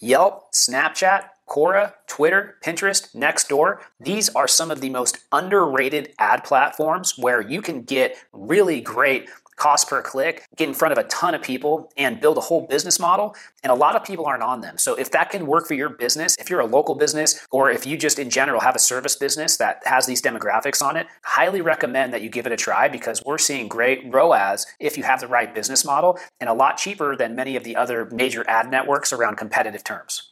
Yelp, Snapchat, Quora, Twitter, Pinterest, Nextdoor, these are some of the most underrated ad platforms where you can get really great cost per click, get in front of a ton of people, and build a whole business model. And a lot of people aren't on them. So if that can work for your business, if you're a local business, or if you just in general have a service business that has these demographics on it, highly recommend that you give it a try because we're seeing great ROAS if you have the right business model and a lot cheaper than many of the other major ad networks around competitive terms.